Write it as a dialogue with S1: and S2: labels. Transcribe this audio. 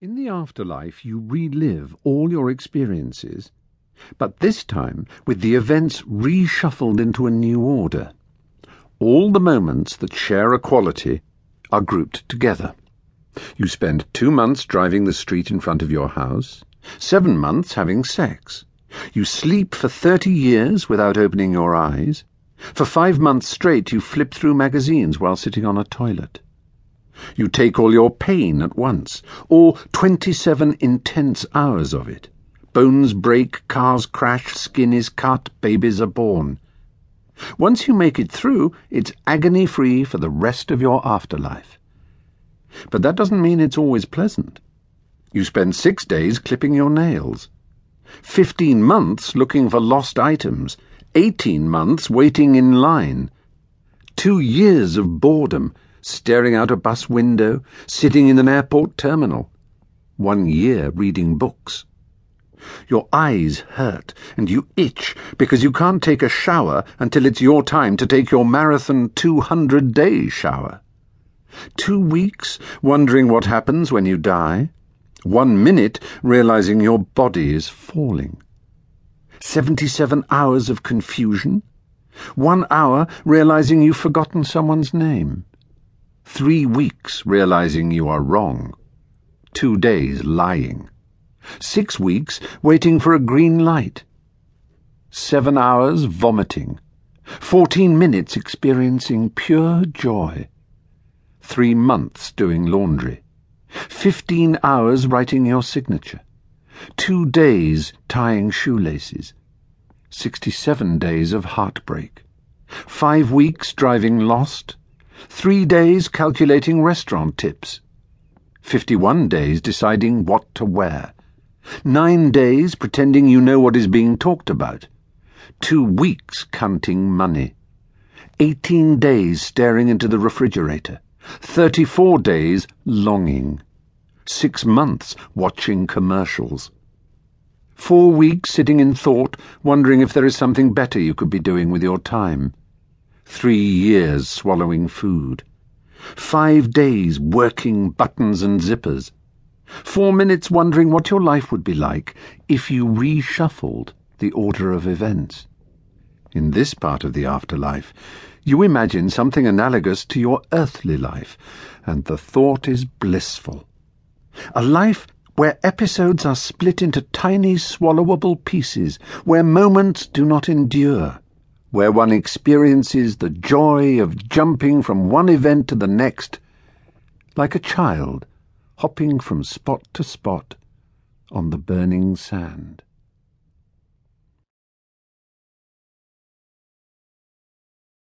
S1: In the afterlife, you relive all your experiences, but this time with the events reshuffled into a new order. All the moments that share a quality are grouped together. You spend two months driving the street in front of your house, seven months having sex. You sleep for 30 years without opening your eyes. For five months straight, you flip through magazines while sitting on a toilet. You take all your pain at once, all 27 intense hours of it. Bones break, cars crash, skin is cut, babies are born. Once you make it through, it's agony free for the rest of your afterlife. But that doesn't mean it's always pleasant. You spend six days clipping your nails, 15 months looking for lost items, 18 months waiting in line, two years of boredom staring out a bus window, sitting in an airport terminal, one year reading books. Your eyes hurt and you itch because you can't take a shower until it's your time to take your marathon 200 day shower. Two weeks wondering what happens when you die. One minute realizing your body is falling. 77 hours of confusion. One hour realizing you've forgotten someone's name. Three weeks realizing you are wrong. Two days lying. Six weeks waiting for a green light. Seven hours vomiting. Fourteen minutes experiencing pure joy. Three months doing laundry. Fifteen hours writing your signature. Two days tying shoelaces. Sixty-seven days of heartbreak. Five weeks driving lost Three days calculating restaurant tips. Fifty-one days deciding what to wear. Nine days pretending you know what is being talked about. Two weeks counting money. Eighteen days staring into the refrigerator. Thirty-four days longing. Six months watching commercials. Four weeks sitting in thought, wondering if there is something better you could be doing with your time three years swallowing food, five days working buttons and zippers, four minutes wondering what your life would be like if you reshuffled the order of events. In this part of the afterlife, you imagine something analogous to your earthly life, and the thought is blissful. A life where episodes are split into tiny swallowable pieces, where moments do not endure where one experiences the joy of jumping from one event to the next, like a child hopping from spot to spot on the burning sand.